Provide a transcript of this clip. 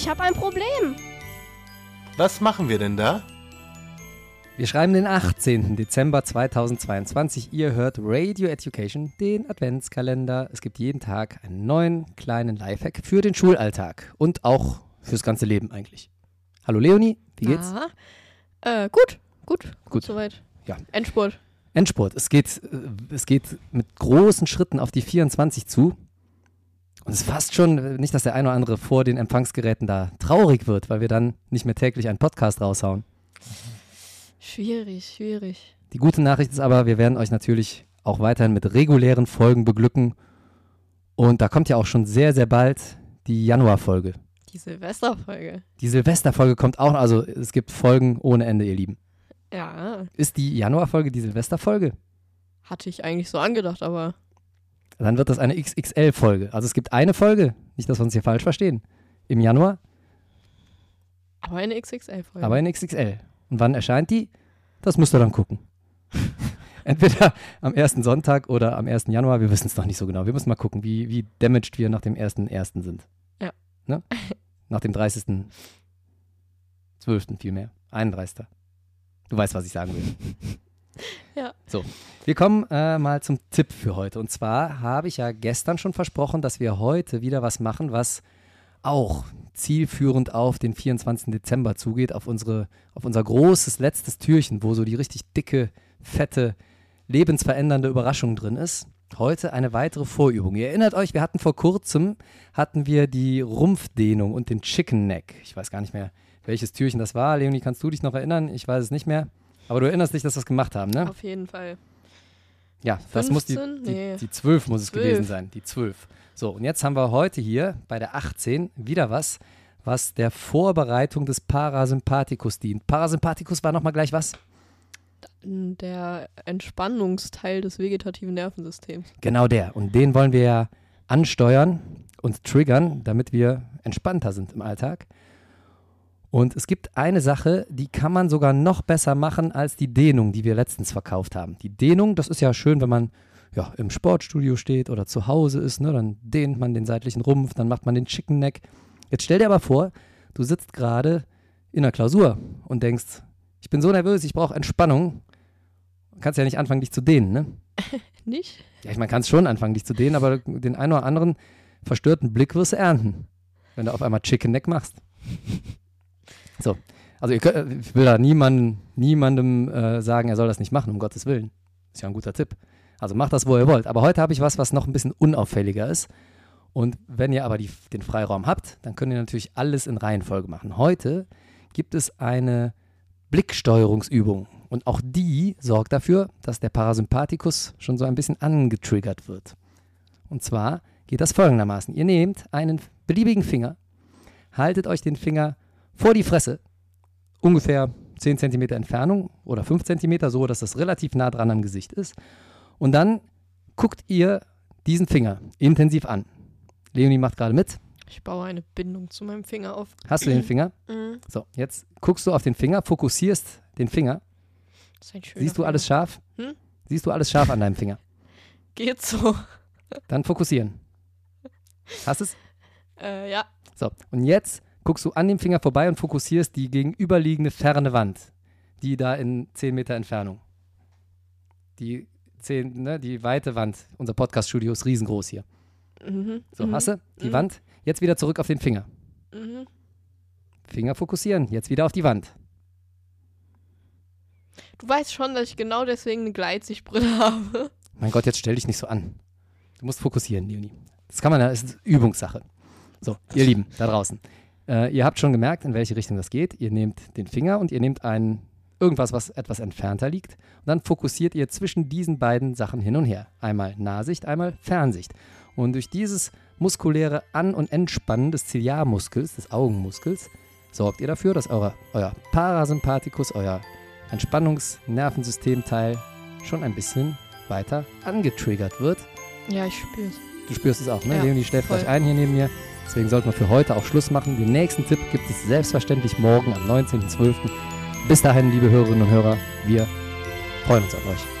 Ich habe ein Problem. Was machen wir denn da? Wir schreiben den 18. Dezember 2022. Ihr hört Radio Education, den Adventskalender. Es gibt jeden Tag einen neuen kleinen Lifehack für den Schulalltag und auch fürs ganze Leben eigentlich. Hallo Leonie, wie geht's? Ah, äh, gut, gut, gut, Gut. soweit. Ja. Endspurt. Endspurt. Es geht, äh, es geht mit großen Schritten auf die 24 zu. Und es ist fast schon, äh, nicht, dass der eine oder andere vor den Empfangsgeräten da traurig wird, weil wir dann nicht mehr täglich einen Podcast raushauen. Schwierig, schwierig. Die gute Nachricht ist aber, wir werden euch natürlich auch weiterhin mit regulären Folgen beglücken. Und da kommt ja auch schon sehr, sehr bald die Januarfolge. Die Silvesterfolge. Die Silvesterfolge kommt auch, noch, also es gibt Folgen ohne Ende, ihr Lieben. Ja, Ist die Januarfolge die Silvesterfolge? hatte ich eigentlich so angedacht, aber Dann wird das eine XXL-Folge. Also es gibt eine Folge, nicht, dass wir uns hier falsch verstehen, im Januar, aber eine XXL-Folge. aber in XXL. Und wann erscheint die? Das müsst ihr dann gucken. Entweder am ersten Sonntag oder am 1. Januar, wir wissen es noch nicht so genau. Wir müssen mal gucken, wie, wie damaged wir nach dem 1.1. sind. Ja. Ne? Nach dem 30.12. vielmehr. 31. Du weißt, was ich sagen will. Ja. So, wir kommen äh, mal zum Tipp für heute. Und zwar habe ich ja gestern schon versprochen, dass wir heute wieder was machen, was auch zielführend auf den 24. Dezember zugeht, auf, unsere, auf unser großes letztes Türchen, wo so die richtig dicke, fette, lebensverändernde Überraschung drin ist. Heute eine weitere Vorübung. Ihr erinnert euch, wir hatten vor kurzem, hatten wir die Rumpfdehnung und den Chicken Neck. Ich weiß gar nicht mehr, welches Türchen das war. Leonie, kannst du dich noch erinnern? Ich weiß es nicht mehr. Aber du erinnerst dich, dass wir das gemacht haben, ne? Auf jeden Fall. Ja, das muss die, 15? die, Nee. die 12 muss es 12. gewesen sein. Die 12. So, und jetzt haben wir heute hier bei der 18 wieder was, was der Vorbereitung des Parasympathikus dient. Parasympathikus war nochmal gleich was? Der Entspannungsteil des vegetativen Nervensystems. Genau der. Und den wollen wir ja ansteuern und triggern, damit wir entspannter sind im Alltag. Und es gibt eine Sache, die kann man sogar noch besser machen als die Dehnung, die wir letztens verkauft haben. Die Dehnung, das ist ja schön, wenn man ja, im Sportstudio steht oder zu Hause ist, ne, dann dehnt man den seitlichen Rumpf, dann macht man den Chicken Neck. Jetzt stell dir aber vor, du sitzt gerade in einer Klausur und denkst, ich bin so nervös, ich brauche Entspannung. Kannst ja nicht anfangen, dich zu dehnen, ne? Nicht? Ja, ich meine, kannst schon anfangen, dich zu dehnen, aber den einen oder anderen verstörten Blick wirst du ernten, wenn du auf einmal Chicken Neck machst. So, also ihr könnt, ich will da niemanden, niemandem äh, sagen, er soll das nicht machen, um Gottes Willen. Ist ja ein guter Tipp. Also macht das, wo ihr wollt. Aber heute habe ich was, was noch ein bisschen unauffälliger ist. Und wenn ihr aber die, den Freiraum habt, dann könnt ihr natürlich alles in Reihenfolge machen. Heute gibt es eine Blicksteuerungsübung. Und auch die sorgt dafür, dass der Parasympathikus schon so ein bisschen angetriggert wird. Und zwar geht das folgendermaßen. Ihr nehmt einen beliebigen Finger, haltet euch den Finger vor die Fresse, ungefähr 10 cm Entfernung oder 5 cm, so dass das relativ nah dran am Gesicht ist. Und dann guckt ihr diesen Finger intensiv an. Leonie macht gerade mit. Ich baue eine Bindung zu meinem Finger auf. Hast du den Finger? Mhm. So, jetzt guckst du auf den Finger, fokussierst den Finger. Das ist ein schöner Siehst du alles scharf? Hm? Siehst du alles scharf an deinem Finger? Geht so. Dann fokussieren. Hast es? Äh, ja. So, und jetzt guckst du an dem Finger vorbei und fokussierst die gegenüberliegende ferne Wand, die da in 10 Meter Entfernung. Die, 10, ne, die weite Wand. Unser Podcast-Studio ist riesengroß hier. Mhm. So, mhm. hast du die Mhm. Wand? Jetzt wieder zurück auf den Finger. Mhm. Finger fokussieren, jetzt wieder auf die Wand. Du weißt schon, dass ich genau deswegen eine Gleitsichtbrille habe. Mein Gott, jetzt stell dich nicht so an. Du musst fokussieren, Leonie. Das kann man ja, das ist Übungssache. So, ihr Lieben, da draußen. Äh, ihr habt schon gemerkt, in welche Richtung das geht. Ihr nehmt den Finger und ihr nehmt ein irgendwas, was etwas entfernter liegt. Und dann fokussiert ihr zwischen diesen beiden Sachen hin und her. Einmal Nahsicht, einmal Fernsicht. Und durch dieses muskuläre An- und Entspannen des Ziliarmuskels, des Augenmuskels, sorgt ihr dafür, dass eure, euer Parasympathikus, euer Entspannungsnervensystemteil schon ein bisschen weiter angetriggert wird. Ja, ich spür's. Du spürst es auch, ne? Ja, Leonie schläft voll. gleich ein hier neben mir. Deswegen sollten wir für heute auch Schluss machen. Den nächsten Tipp gibt es selbstverständlich morgen am 19.12. Bis dahin, liebe Hörerinnen und Hörer, wir freuen uns auf euch.